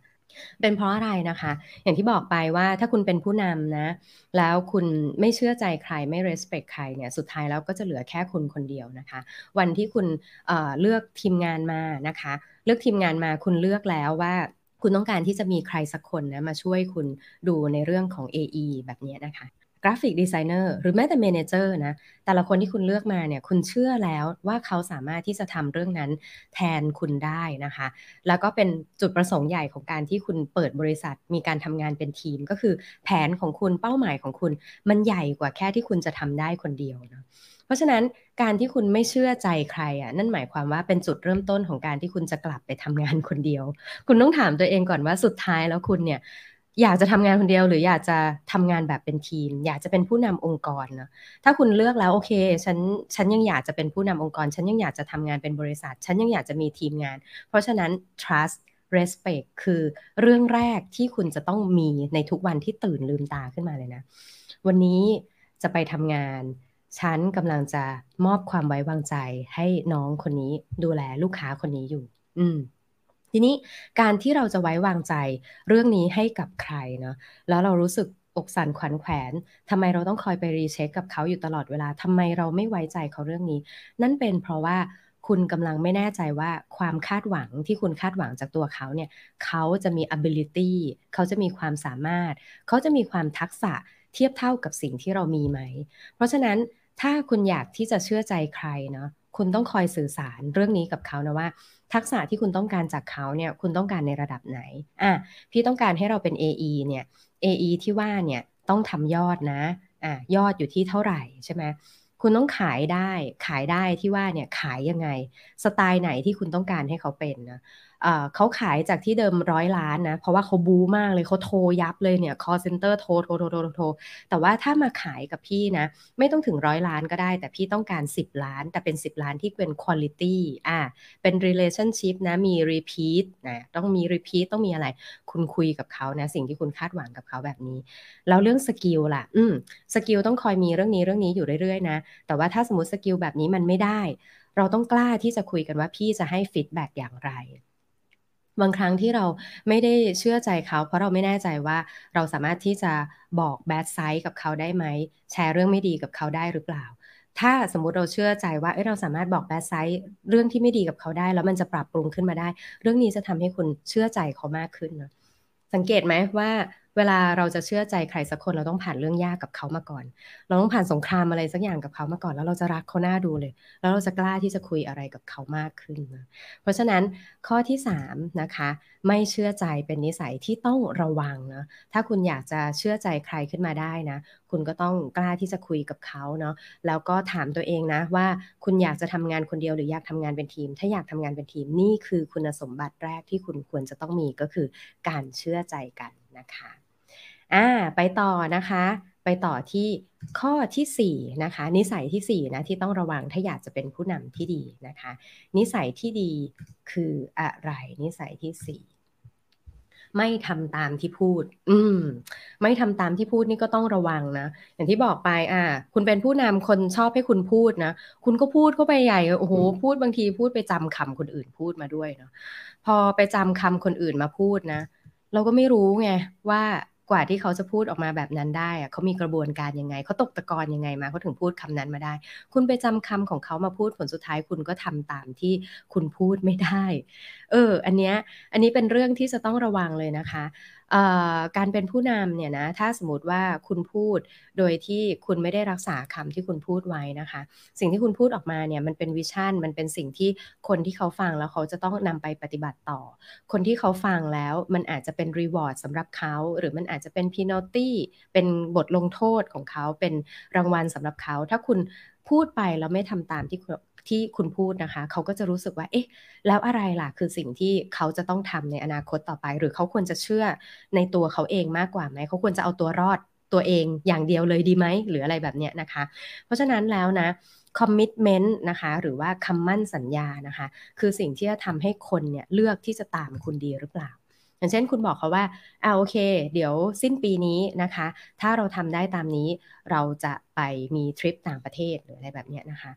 เป็นเพราะอะไรนะคะ อย่างที่บอกไปว่าถ้าคุณเป็นผู้นำนะ แล้วคุณไม่เชื่อใจใครไม่ respect ใครเนี่ยสุดท้ายแล้วก็จะเหลือแค่คุณคนเดียวนะคะ วันที่คุณเลือกทีมงานมานะคะ เลือกทีมงานมาคุณเลือกแล้วว่าคุณต้องการที่จะมีใครสักคนนะมาช่วยคุณดูในเรื่องของ AE แบบนี้นะคะ graphic designer หรือแม้แต่ manager นะแต่ละคนที่คุณเลือกมาเนี่ยคุณเชื่อแล้วว่าเขาสามารถที่จะทำเรื่องนั้นแทนคุณได้นะคะ แล้วก็เป็นจุดประสงค์ใหญ่ของการที่คุณเปิดบริษัทมีการทำงานเป็นทีม ก็คือแผนของคุณเป้าหมายของคุณ มันใหญ่กว่าแค่ที่คุณจะทำได้คนเดียวนะราะฉะนั้นการที่คุณไม่เชื่อใจใครอะนั่นหมายความว่าเป็นจุดเริ่มต้นของการที่คุณจะกลับไปทำงานคนเดียว คุณต้องถามตัวเองก่อนว่าสุดท้ายแล้วคุณเนี่ย อยากจะทำงานคนเดียว หรืออยากจะทำงานแบบเป็นทีม อยากจะเป็นผู้นำองค์กรนะถ้าคุณเลือกแล้วโอเคฉันฉันยังอยากจะเป็นผู้นำองค์กร ฉันยังอยากจะทำงานเป็นบริษัท ฉันยังอยากจะมีทีมงาน เพราะฉะนั้น trust respect คือเรื่องแรกที่คุณจะต้องมีในทุกวันที่ตื่นลืมตาขึ้นมาเลยนะ วันนี้จะไปทำงาน ฉันกำลังจะมอบความไว้วางใจให้น้องคนนี้ดูแลลูกค้าคนนี้อยู่ อืม ทีนี้การที่เราจะไว้วางใจเรื่องนี้ให้กับใครเนาะแล้วเรารู้สึกอกสั่นขวัญแขวนทำไมเราต้องคอยไปรีเช็คกับเขาอยู่ตลอดเวลาทำไมเราไม่ไว้ใจเขาเรื่องนี้ นั่นเป็นเพราะว่าคุณกำลังไม่แน่ใจว่าความคาดหวังที่คุณคาดหวังจากตัวเขาเนี่ยเขาจะมี ability เขาจะมีความสามารถ เขาจะมีความทักษะเทียบเท่ากับสิ่งที่เรามีไหม เพราะฉะนั้นถ้าคุณอยากที่จะเชื่อใจใครเนาะ คุณต้องคอยสื่อสารเรื่องนี้กับเขานะว่า ทักษะที่คุณต้องการจากเขาเนี่ยคุณต้องการในระดับไหนอะพี่ต้องการให้เราเป็น AE เนี่ย AE ที่ว่าเนี่ยต้องทำยอดนะอะยอดอยู่ที่เท่าไหร่ใช่ไหมคุณต้องขายได้ขายได้ที่ว่าเนี่ยขายยังไง สไตล์ไหนที่คุณต้องการให้เขาเป็นนะ เขาขายจากที่เดิมร้อยล้านนะ เพราะว่าเขาบูมากเลยเขาโทรยับเลยเนี่ย call center โทรโทรโทรโทรโทรแต่ว่าถ้ามาขายกับพี่นะ ไม่ต้องถึงร้อยล้านก็ได้ แต่พี่ต้องการ 10 ล้าน แต่เป็น 10 ล้านที่เป็น quality อ่าเป็น relationship นะมี repeat นะต้องมี repeat ต้องมีอะไร คุณคุยกับเขานะ สิ่งที่คุณคาดหวังกับเขาแบบนี้ แล้วเรื่อง skill ล่ะ อืม skill ต้องคอยมีเรื่องนี้เรื่องนี้อยู่เรื่อยๆนะ แต่ว่าถ้าสมมติ skill แบบนี้มันไม่ได้ เราต้องกล้าที่จะคุยกันว่าพี่จะให้ feedback อย่างไร บางครั้งที่เราไม่ได้เชื่อใจเขา เพราะเราไม่แน่ใจว่าเราสามารถที่จะบอก bad side กับเขาได้ไหม แชร์เรื่องไม่ดีกับเขาได้หรือเปล่า ถ้าสมมุติเราเชื่อใจว่าเราสามารถบอก bad side เรื่องที่ไม่ดีกับเขาได้ แล้วมันจะปรับปรุงขึ้นมาได้ เรื่องนี้จะทำให้คุณเชื่อใจเขามากขึ้นนะสังเกตไหมว่า เวลาเราจะเชื่อใจใครสักคนเราต้องผ่านเรื่องยากกับเขามาก่อน เราต้องผ่านสงครามอะไรสักอย่างกับเขามาก่อน แล้วเราจะรักเขาหน้าดูเลย แล้วเราจะกล้าที่จะคุยอะไรกับเขามากขึ้นนะเพราะฉะนั้นข้อที่3นะคะไม่เชื่อใจเป็นนิสัยที่ต้องระวังนะถ้าคุณอยากจะเชื่อใจใครขึ้นมาได้นะ คุณก็ต้องกล้าที่จะคุยกับเขาเนาะแล้วก็ถามตัวเองนะว่าคุณอยากจะทำงานคนเดียวหรืออยากทำงานเป็นทีม ถ้าอยากทำงานเป็นทีมนี่คือคุณสมบัติแรกที่คุณควรจะต้องมีก็คือการเชื่อใจกัน นะคะอ่าไปต่อนะคะ ไปต่อที่ข้อที่4นะคะนิสัยที่4นะที่ต้องระวังถ้าอยากจะเป็นผู้นำที่ดีนะคะ นิสัยที่ดีคืออะไรนิสัยที่4ไม่ทำตามที่พูด อืม ไม่ทำตามที่พูดนี่ก็ต้องระวังนะ อย่างที่บอกไป อ่า คุณเป็นผู้นำคนชอบให้คุณพูดนะ คุณก็พูดเข้าไปใหญ่ โอ้โห พูดบางทีพูดไปจำคำคนอื่นพูดมาด้วยเนาะ พอไปจำคำคนอื่นมาพูดนะ เราก็ไม่รู้ไงว่ากว่าที่เขาจะพูดออกมาแบบนั้นได้อะเขามีกระบวนการยังไงเขาตกตะกอนยังไงมาเขาถึงพูดคำนั้นมาได้ คุณไปจำคำของเขามาพูดผลสุดท้ายคุณก็ทำตามที่คุณพูดไม่ได้ เออ อันเนี้ยอันนี้เป็นเรื่องที่จะต้องระวังเลยนะคะ การเป็นผู้นำเนี่ยนะถ้าสมมติว่าคุณพูดโดยที่คุณไม่ได้รักษาคำที่คุณพูดไว้นะคะ สิ่งที่คุณพูดออกมาเนี่ยมันเป็น vision มันเป็นสิ่งที่คนที่เขาฟังแล้วเขาจะต้องนำไปปฏิบัติต่อ คนที่เขาฟังแล้วมันอาจจะเป็น reward สำหรับเขาหรือมันอาจจะเป็น penalty เป็นบทลงโทษของเขาเป็นรางวัลสำหรับเขา ถ้าคุณพูดไปแล้วไม่ทำตามที่ ที่คุณพูดนะคะ เขาก็จะรู้สึกว่า เอ๊ะ แล้วอะไรล่ะ คือสิ่งที่เขาจะต้องทำในอนาคตต่อไป หรือเขาควรจะเชื่อในตัวเขาเองมากกว่าไหม เขาควรจะเอาตัวรอดตัวเองอย่างเดียวเลยดีไหม หรืออะไรแบบเนี้ยนะคะ เพราะฉะนั้นแล้วนะคอมมิชเมนต์นะคะหรือว่าคำมั่นสัญญานะคะ คือสิ่งที่จะทำให้คนเนี่ยเลือกที่จะตามคุณดีหรือเปล่า อย่างเช่นคุณบอกเขาว่าอ่าโอเค เดี๋ยวสิ้นปีนี้นะคะ ถ้าเราทำได้ตามนี้เราจะไปมีทริปต่างประเทศหรืออะไรแบบเนี้ยนะคะ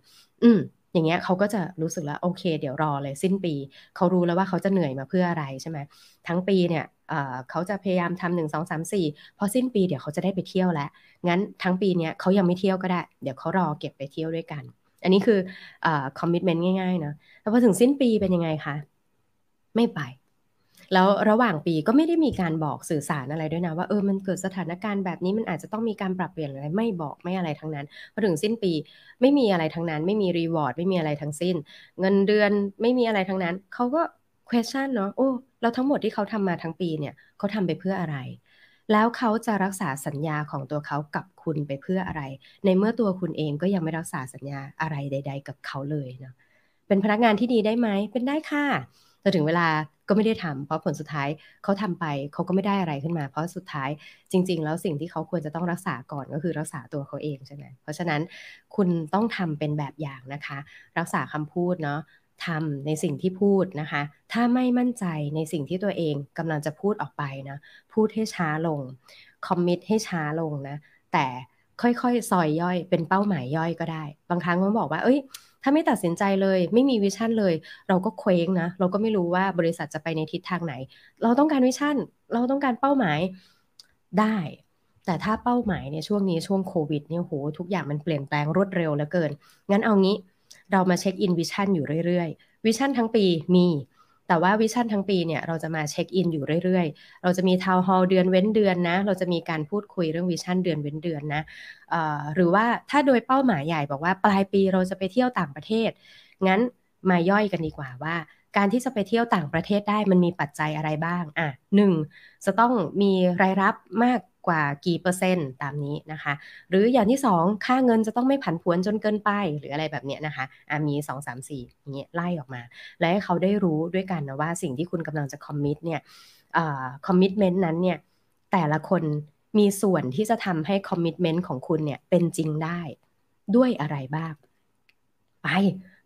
อืม อย่างเงี้ยเขาก็จะรู้สึกแล้วโอเค เดี๋ยวรอเลยสิ้นปี เขารู้แล้วว่าเขาจะเหนื่อยมาเพื่ออะไรใช่ไหมทั้งปีเนี่ยเขาจะพยายามทำหนึ่งสองสามสี่พอสิ้นปีเดี๋ยวเขาจะได้ไปเที่ยวแล้ว งั้นทั้งปีเนี้ยเขายังไม่เที่ยวก็ได้ เดี๋ยวเขารอเก็บไปเที่ยวด้วยกัน อันนี้คือคอมมิชเมนต์ง่ายๆนะแล้วพอถึงสิ้นปีเป็นยังไงคะ ไม่ไป แล้วระหว่างปีก็ไม่ได้มีการบอกสื่อสารอะไรด้วยนะว่าเออมันเกิดสถานการณ์แบบนี้มันอาจจะต้องมีการปรับเปลี่ยนอะไรไม่บอกไม่อะไรทั้งนั้นพอถึงสิ้นปีไม่มีอะไรทั้งนั้น ไม่มีรีวอร์ดไม่มีอะไรทั้งสิ้น เงินเดือนไม่มีอะไรทั้งนั้นเขาก็ question เนาะโอ้แล้วทั้งหมดที่เขาทำมาทั้งปีเนี่ยเขาทำไปเพื่ออะไร แล้วเขาจะรักษาสัญญาของตัวเขากับคุณไปเพื่ออะไร ในเมื่อตัวคุณเองก็ยังไม่รักษาสัญญาอะไรใด ๆ กับเขาเลยเนาะเป็นพนักงานที่ดีได้ไหมเป็นได้ค่ะแต่ถึงเวลา ก็ไม่ได้ทำเพราะผลสุดท้ายเขาทำไปเขาก็ไม่ได้อะไรขึ้นมา เพราะสุดท้ายจริง ๆ แล้วสิ่งที่เขาควรจะต้องรักษาก่อนก็คือรักษาตัวเขาเองใช่ไหมเพราะฉะนั้นคุณต้องทำเป็นแบบอย่างนะคะ รักษาคำพูดเนาะทำในสิ่งที่พูดนะคะ ถ้าไม่มั่นใจในสิ่งที่ตัวเองกำลังจะพูดออกไปนะ พูดให้ช้าลง คอมมิตให้ช้าลงนะ แต่ค่อยๆซอยย่อยเป็นเป้าหมายย่อยก็ได้ บางครั้งมันบอกว่า เอ้ย ถ้าไม่ตัดสินใจเลย ไม่มีวิชั่นเลย เราก็เคว้งนะ เราก็ไม่รู้ว่าบริษัทจะไปในทิศทางไหน เราต้องการ vision เราต้องการเป้าหมายได้ แต่ถ้าเป้าหมายเนี่ยช่วงนี้ช่วงโควิดเนี่ยโหทุกอย่างมันเปลี่ยนแปลงรวดเร็วเหลือเกิน งั้นเอางี้เรามา check in vision อยู่เรื่อยๆ vision ทั้งปีมี แต่ว่า vision ทั้งปีเนี่ยเราจะมา check in อยู่เรื่อยๆ เราจะมี town hall เดือนเว้นเดือนนะ เราจะมีการพูดคุยเรื่อง vision เดือนเว้นเดือนนะหรือว่าถ้าโดยเป้าหมายใหญ่บอกว่าปลายปีเราจะไปเที่ยวต่างประเทศ งั้นมาย่อยกันดีกว่าว่า การที่จะไปเที่ยวต่างประเทศได้มันมีปัจจัยอะไรบ้าง อะหนึ่งจะต้องมีรายรับมาก กว่ากี่เปอร์เซ็นต์ตามนี้นะคะ หรืออย่างที่ 2 ค่าเงินจะต้องไม่ผันผวนจนเกินไปหรืออะไรแบบนี้นะคะมี 2 3 4อย่างเงี้ยไล่ออกมา และให้เขาได้รู้ด้วยกันนะว่าสิ่งที่คุณกำลังจะ commit เนี่ย commitment นั้นเนี่ยแต่ละคนมีส่วนที่จะทำให้ commitment ของคุณเนี่ยเป็นจริงได้ด้วยอะไรบ้างไป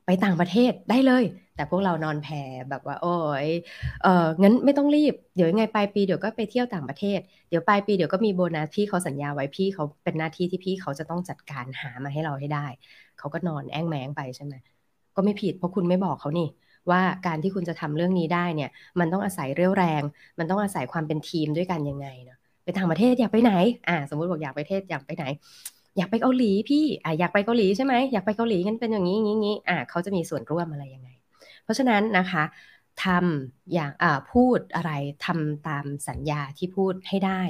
ไปต่างประเทศได้เลย แต่พวกเรานอนแผ่แบบว่า โอ้ยเอองั้นไม่ต้องรีบ เดี๋ยวยังไงปลายปีเดี๋ยวก็ไปเที่ยวต่างประเทศ เดี๋ยวปลายปีเดี๋ยวก็มีโบนัสพี่เขาสัญญาไว้พี่เขาเป็นหน้าที่ที่พี่เขาจะต้องจัดการหามาให้เราให้ได้ เขาก็นอนแอ้งแมงไปใช่ไหมก็ไม่ผิดเพราะคุณไม่บอกเขานี่ว่าการที่คุณจะทำเรื่องนี้ได้เนี่ย มันต้องอาศัยเรี่ยวแรง มันต้องอาศัยความเป็นทีมด้วยกันยังไงเนาะไปต่างประเทศอยากไปไหน อ่า สมมติบอกอยากไปเทศอยากไปไหน อยากไปเกาหลีพี่อ่าอยากไปเกาหลีใช่ไหมอยากไปเกาหลีงั้นเป็นอย่างนี้อย่างนี้อ่าเขาจะมีส่วนร่วมอะไรยังไง เพราะฉะนั้นนะคะทำอย่างพูดอะไรทำตามสัญญาที่พูดให้ได้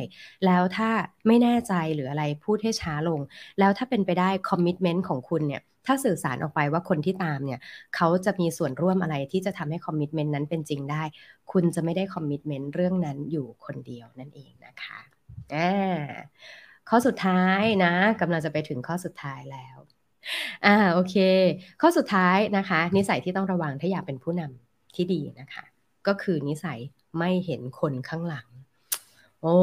แล้วถ้าไม่แน่ใจหรืออะไรพูดให้ช้าลง แล้วถ้าเป็นไปได้ commitment ของคุณเนี่ยถ้าสื่อสารออกไปว่าคนที่ตามเนี่ยเขาจะมีส่วนร่วมอะไรที่จะทำให้ commitment นั้นเป็นจริงได้ คุณจะไม่ได้คอมมิชเมนต์เรื่องนั้นอยู่คนเดียวนั่นเองนะคะอ่าข้อสุดท้ายนะกำลังจะไปถึงข้อสุดท้ายแล้ว อ่าโอเค ข้อสุดท้ายนะคะ นิสัยที่ต้องระวังถ้าอยากเป็นผู้นำที่ดีนะคะ ก็คือนิสัยไม่เห็นคนข้างหลัง โอ้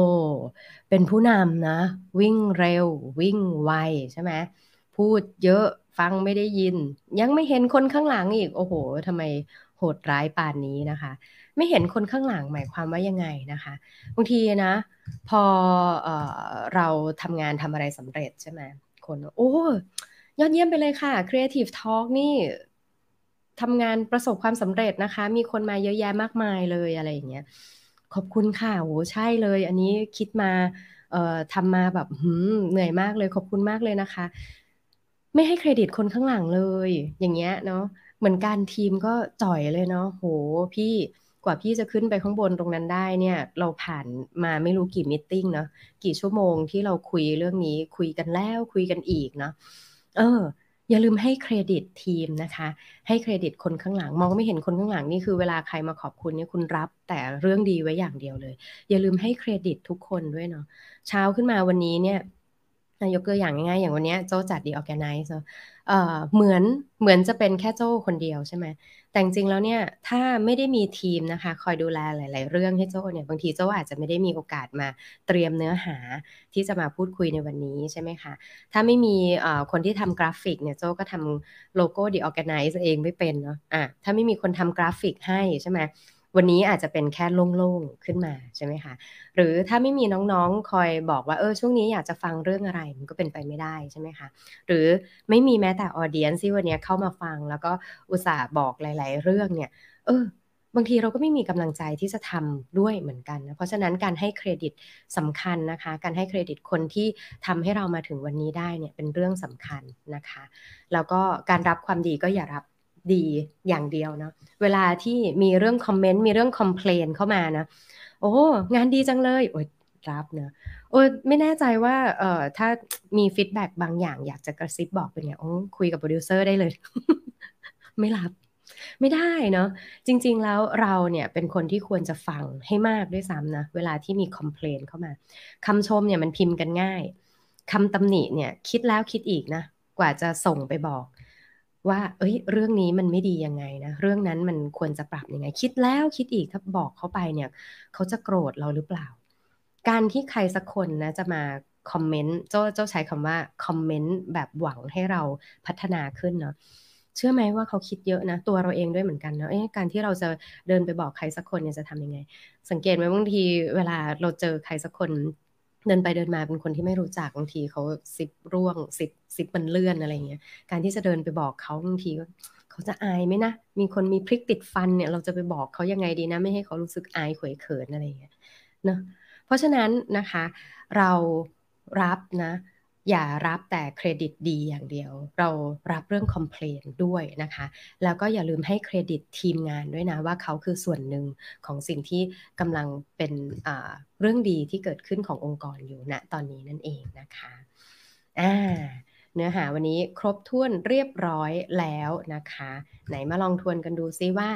เป็นผู้นำนะ วิ่งเร็ว วิ่งไวใช่ไหมพูดเยอะฟังไม่ได้ยิน ยังไม่เห็นคนข้างหลังอีก โอ้โหทำไมโหดร้ายปานนี้นะคะ ไม่เห็นคนข้างหลังหมายความว่ายังไงนะคะบางทีนะ พอเออเราทำงานทำอะไรสำเร็จใช่ไหมคนโอ้ ยอดเยี่ยมไปเลยค่ะ Creative Talk นี่ทำงานประสบความสำเร็จนะคะ มีคนมาเยอะแยะมากมายเลยอะไรอย่างเงี้ย ขอบคุณค่ะโหใช่เลย อันนี้คิดมาเอ่อทำมาแบบหืมเหนื่อยมากเลยขอบคุณมากเลยนะคะ ไม่ให้เครดิตคนข้างหลังเลย อย่างเงี้ยเนาะเหมือนการทีมก็จ่อยเลยเนาะโหพี่กว่าพี่จะขึ้นไปข้างบนตรงนั้นได้เนี่ย เราผ่านมาไม่รู้กี่มิ팅เนาะกี่ชั่วโมงที่เราคุยเรื่องนี้คุยกันแล้วคุยกันอีกเนาะ เออ อย่าลืมให้เครดิตทีมนะคะ ให้เครดิตคนข้างหลัง มองไม่เห็นคนข้างหลังนี่คือเวลาใครมาขอบคุณเนี่ยคุณรับ แต่เรื่องดีไว้อย่างเดียวเลย อย่าลืมให้เครดิตทุกคนด้วยเนาะเช้าขึ้นมาวันนี้เนี่ย ยกตัวอย่างง่ายๆ อย่างวันนี้โจจัด The ORGANICE เอ่อเหมือนเหมือนจะเป็นแค่โจคนเดียวใช่ไหมแต่จริงแล้วเนี่ยถ้าไม่ได้มีทีมนะคะ คอยดูแลหลาย ๆ เรื่องให้โจเนี่ยบางทีโจอาจจะไม่ได้มีโอกาสมาเตรียมเนื้อหาที่จะมาพูดคุยในวันนี้ใช่ไหมคะถ้าไม่มีคนที่ทำกราฟิกเนี่ยโจก็ทำโลโก้ The ORGANICE เองไม่เป็นเนาะอะถ้าไม่มีคนทำกราฟิกให้ใช่ไหม วันนี้อาจจะเป็นแค่โล่งๆขึ้นมาใช่ไหมคะ หรือถ้าไม่มีน้องๆคอยบอกว่าเออช่วงนี้อยากจะฟังเรื่องอะไรมันก็เป็นไปไม่ได้ใช่ไหมคะ หรือไม่มีแม้แต่ออเดียนที่วันนี้เข้ามาฟัง แล้วก็อุตส่าห์บอกหลาย ๆ เรื่องเนี่ย เออบางทีเราก็ไม่มีกำลังใจที่จะทำด้วยเหมือนกันนะ เพราะฉะนั้นการให้เครดิตสำคัญนะคะ การให้เครดิตคนที่ทำให้เรามาถึงวันนี้ได้เนี่ยเป็นเรื่องสำคัญนะคะ แล้วก็การรับความดีก็อย่ารับ ดีอย่างเดียวเนาะเวลาที่มีเรื่อง comment มีเรื่อง complain เข้ามานะโอ้งานดีจังเลยโอ้ยรับเนะโอ้ไม่แน่ใจว่าเอ่อถ้ามี feedback บางอย่างอยากจะกระซิบบอกเป็นไงโอ้คุยกับโปรดิวเซอร์ได้เลย ไม่รับไม่ได้เนาะจริง ๆแล้วเราเนี่ยเป็นคนที่ควรจะฟังให้มากด้วยซ้ำนะเวลาที่มี complain เข้ามาคำชมเนี่ยมันพิมพ์กันง่ายคำตำหนิเนี่ยคิดแล้วคิดอีกนะกว่าจะส่งไปบอก ว่า เอ้ย เรื่องนี้มันไม่ดียังไงนะ เรื่องนั้นมันควรจะปรับยังไง คิดแล้วคิดอีกถ้าบอกเขาไปเนี่ย เขาจะโกรธเราหรือเปล่า การที่ใครสักคนนะจะมาคอมเมนต์เจ้าเจ้าใช้คำว่าคอมเมนต์แบบหวังให้เราพัฒนาขึ้นเนาะเชื่อไหมว่าเขาคิดเยอะนะ ตัวเราเองด้วยเหมือนกันเนาะการที่เราจะเดินไปบอกใครสักคนเนี่ยจะทำยังไง สังเกตไหมบางทีเวลาเราเจอใครสักคน เดินไปเดินมาเป็นคนที่ไม่รู้จักบางทีเขาสิบร่วงสิบสิบมันเลื่อนอะไรเงี้ยการที่จะเดินไปบอกเขาบางทีเขาจะอายไหมนะมีคนมีพริกติดฟันเนี่ย เราจะไปบอกเขายังไงดีนะ ไม่ให้เขารู้สึกอายขวยเขินอะไรเงี้ยเนาะเพราะฉะนั้นนะคะ เรารับนะ อย่ารับแต่เครดิตดีอย่างเดียว เรารับเรื่องคอมเพลนด้วยนะคะ แล้วก็อย่าลืมให้เครดิตทีมงานด้วยนะว่าเขาคือส่วนหนึ่งของสิ่งที่กำลังเป็นเรื่องดีที่เกิดขึ้นขององค์กรอยู่ณนะตอนนี้นั่นเองนะคะอ่าเนื้อหาวันนี้ครบถ้วนเรียบร้อยแล้วนะคะ ไหนมาลองทวนกันดูซิว่า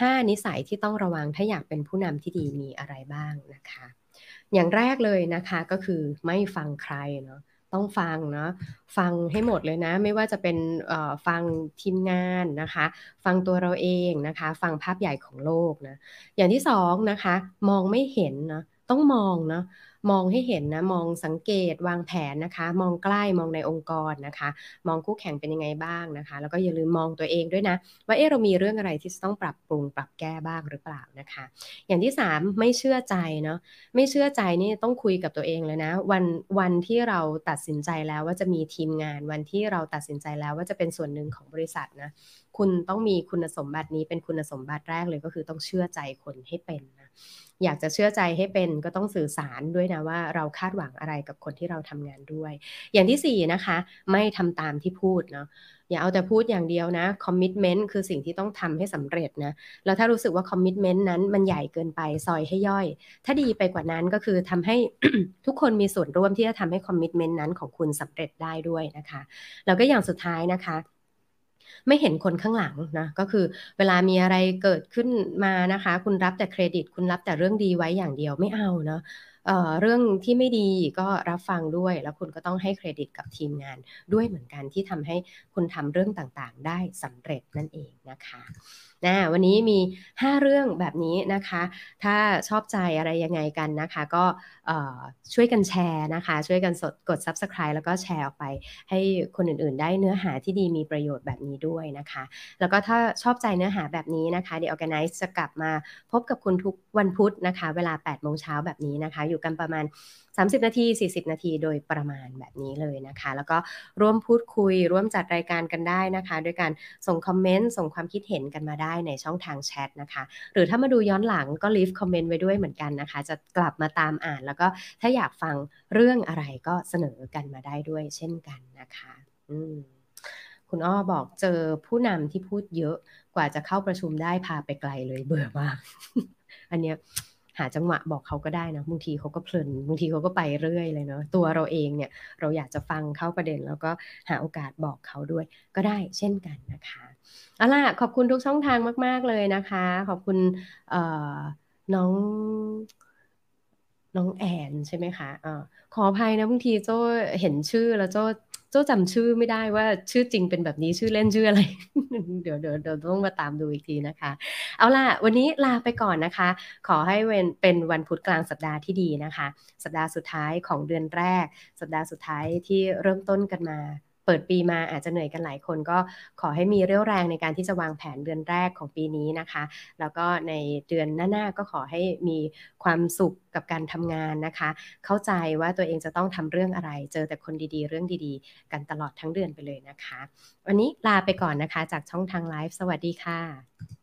5 นิสัยที่ต้องระวังถ้าอยากเป็นผู้นำที่ดีมีอะไรบ้างนะคะ อย่างแรกเลยนะคะก็คือไม่ฟังใครเนาะ ต้องฟังเนาะฟังให้หมดเลยนะ ไม่ว่าจะเป็นฟังทีมงานนะคะ ฟังตัวเราเองนะคะ ฟังภาพใหญ่ของโลกนะอย่างที่สองนะคะ มองไม่เห็นนะต้องมองเนาะ มองให้เห็นนะ มองสังเกตวางแผนนะคะ มองใกล้มองในองค์กรนะคะ มองคู่แข่งเป็นยังไงบ้างนะคะ แล้วก็อย่าลืมมองตัวเองด้วยนะ ว่าเออเรามีเรื่องอะไรที่ต้องปรับปรุงปรับแก้บ้างหรือเปล่านะคะ อย่างที่ 3 ไม่เชื่อใจเนาะไม่เชื่อใจนี่ต้องคุยกับตัวเองเลยนะ วันวันที่เราตัดสินใจแล้วว่าจะมีทีมงาน วันที่เราตัดสินใจแล้วว่าจะเป็นส่วนหนึ่งของบริษัทนะคุณต้องมีคุณสมบัตินี้เป็นคุณสมบัติแรกเลยก็คือต้องเชื่อใจคนให้เป็น อยากจะเชื่อใจให้เป็นก็ต้องสื่อสารด้วยนะว่าเราคาดหวังอะไรกับคนที่เราทำงานด้วย อย่างที่ 4 นะคะ ไม่ทำตามที่พูดเนาะอย่าเอาแต่พูดอย่างเดียวนะ commitment คือสิ่งที่ต้องทำให้สำเร็จนะแล้วถ้ารู้สึกว่า commitment นั้นมันใหญ่เกินไปซอยให้ย่อย ถ้าดีไปกว่านั้นก็คือทำให้ทุกคนมีส่วนร่วมที่จะทำให้คอมมิชเมนต์นั้นของคุณสำเร็จได้ด้วยนะคะ แล้วก็อย่างสุดท้ายนะคะ ไม่เห็นคนข้างหลังนะก็คือเวลามีอะไรเกิดขึ้นมานะคะ คุณรับแต่เครดิต คุณรับแต่เรื่องดีไว้อย่างเดียวไม่เอาเนาะเเรื่องที่ไม่ดีก็รับฟังด้วย แล้วคุณก็ต้องให้เครดิตกับทีมงานด้วยเหมือนกันที่ทำให้คุณทำเรื่องต่างๆ ได้สำเร็จนั่นเองนะคะนะวันนี้มี 5 เรื่องแบบนี้นะคะ ถ้าชอบใจอะไรยังไงกันนะคะ ก็ช่วยกันแชร์นะคะ ช่วยกันสดกด Subscribe แล้วก็แชร์ออกไป ให้คนอื่นๆ ได้เนื้อหาที่ดีมีประโยชน์แบบนี้ด้วยนะคะ แล้วก็ถ้าชอบใจเนื้อหาแบบนี้นะคะเดี๋ยว Organize จะกลับมาพบกับคุณทุกวันพุธนะคะ เวลา8โมงเช้าแบบนี้นะคะ อยู่กันประมาณ 30 นาที 40 นาทีโดยประมาณแบบนี้เลยนะคะ แล้วก็ร่วมพูดคุย ร่วมจัดรายการกันได้นะคะด้วยการส่งคอมเมนต์ ส่งความคิดเห็นกันมาได้ในช่องทางแชทนะคะ หรือถ้ามาดูย้อนหลังก็ลีฟคอมเมนต์ไว้ด้วยเหมือนกันนะคะ จะกลับมาตามอ่าน แล้วก็ถ้าอยากฟังเรื่องอะไรก็เสนอกันมาได้ด้วยเช่นกันนะคะ อืมคุณอ้อบอกเจอผู้นำที่พูดเยอะกว่าจะเข้าประชุมได้พาไปไกลเลยเบื่อมาก อันเนี้ย หาจังหวะบอกเขาก็ได้นะบางทีเขาก็เพลินบางทีเขาก็ไปเรื่อยเลยเนาะตัวเราเองเนี่ยเราอยากจะฟังเข้าประเด็น แล้วก็หาโอกาสบอกเขาด้วย ก็ได้เช่นกันนะคะเอาล่ะขอบคุณทุกช่องทางมาก ๆเลยนะคะ ขอบคุณน้องน้องแอนใช่ไหมคะอขออภัยนะบางทีโจ้เห็นชื่อแล้วโจ้ โจ้จำชื่อไม่ได้ว่าชื่อจริงเป็นแบบนี้ชื่อเล่นชื่ออะไร เดี๋ยวเดี๋ยวเดี๋ยวต้องมาตามดูอีกทีนะคะ เอาล่ะ วันนี้ลาไปก่อนนะคะ ขอให้เวนเป็นวันพุธกลางสัปดาห์ที่ดีนะคะ สัปดาห์สุดท้ายของเดือนแรก สัปดาห์สุดท้ายที่เริ่มต้นกันมา เปิดปีมาอาจจะเหนื่อยกันหลายคนก็ขอให้มีเรี่ยวแรงในการที่จะวางแผนเดือนแรกของปีนี้นะคะ แล้วก็ในเดือนหน้าๆก็ขอให้มีความสุขกับการทำงานนะคะ เข้าใจว่าตัวเองจะต้องทำเรื่องอะไร เจอแต่คนดีๆ เรื่องดีๆ กันตลอดทั้งเดือนไปเลยนะคะ วันนี้ลาไปก่อนนะคะ จากช่องทางไลฟ์สวัสดีค่ะ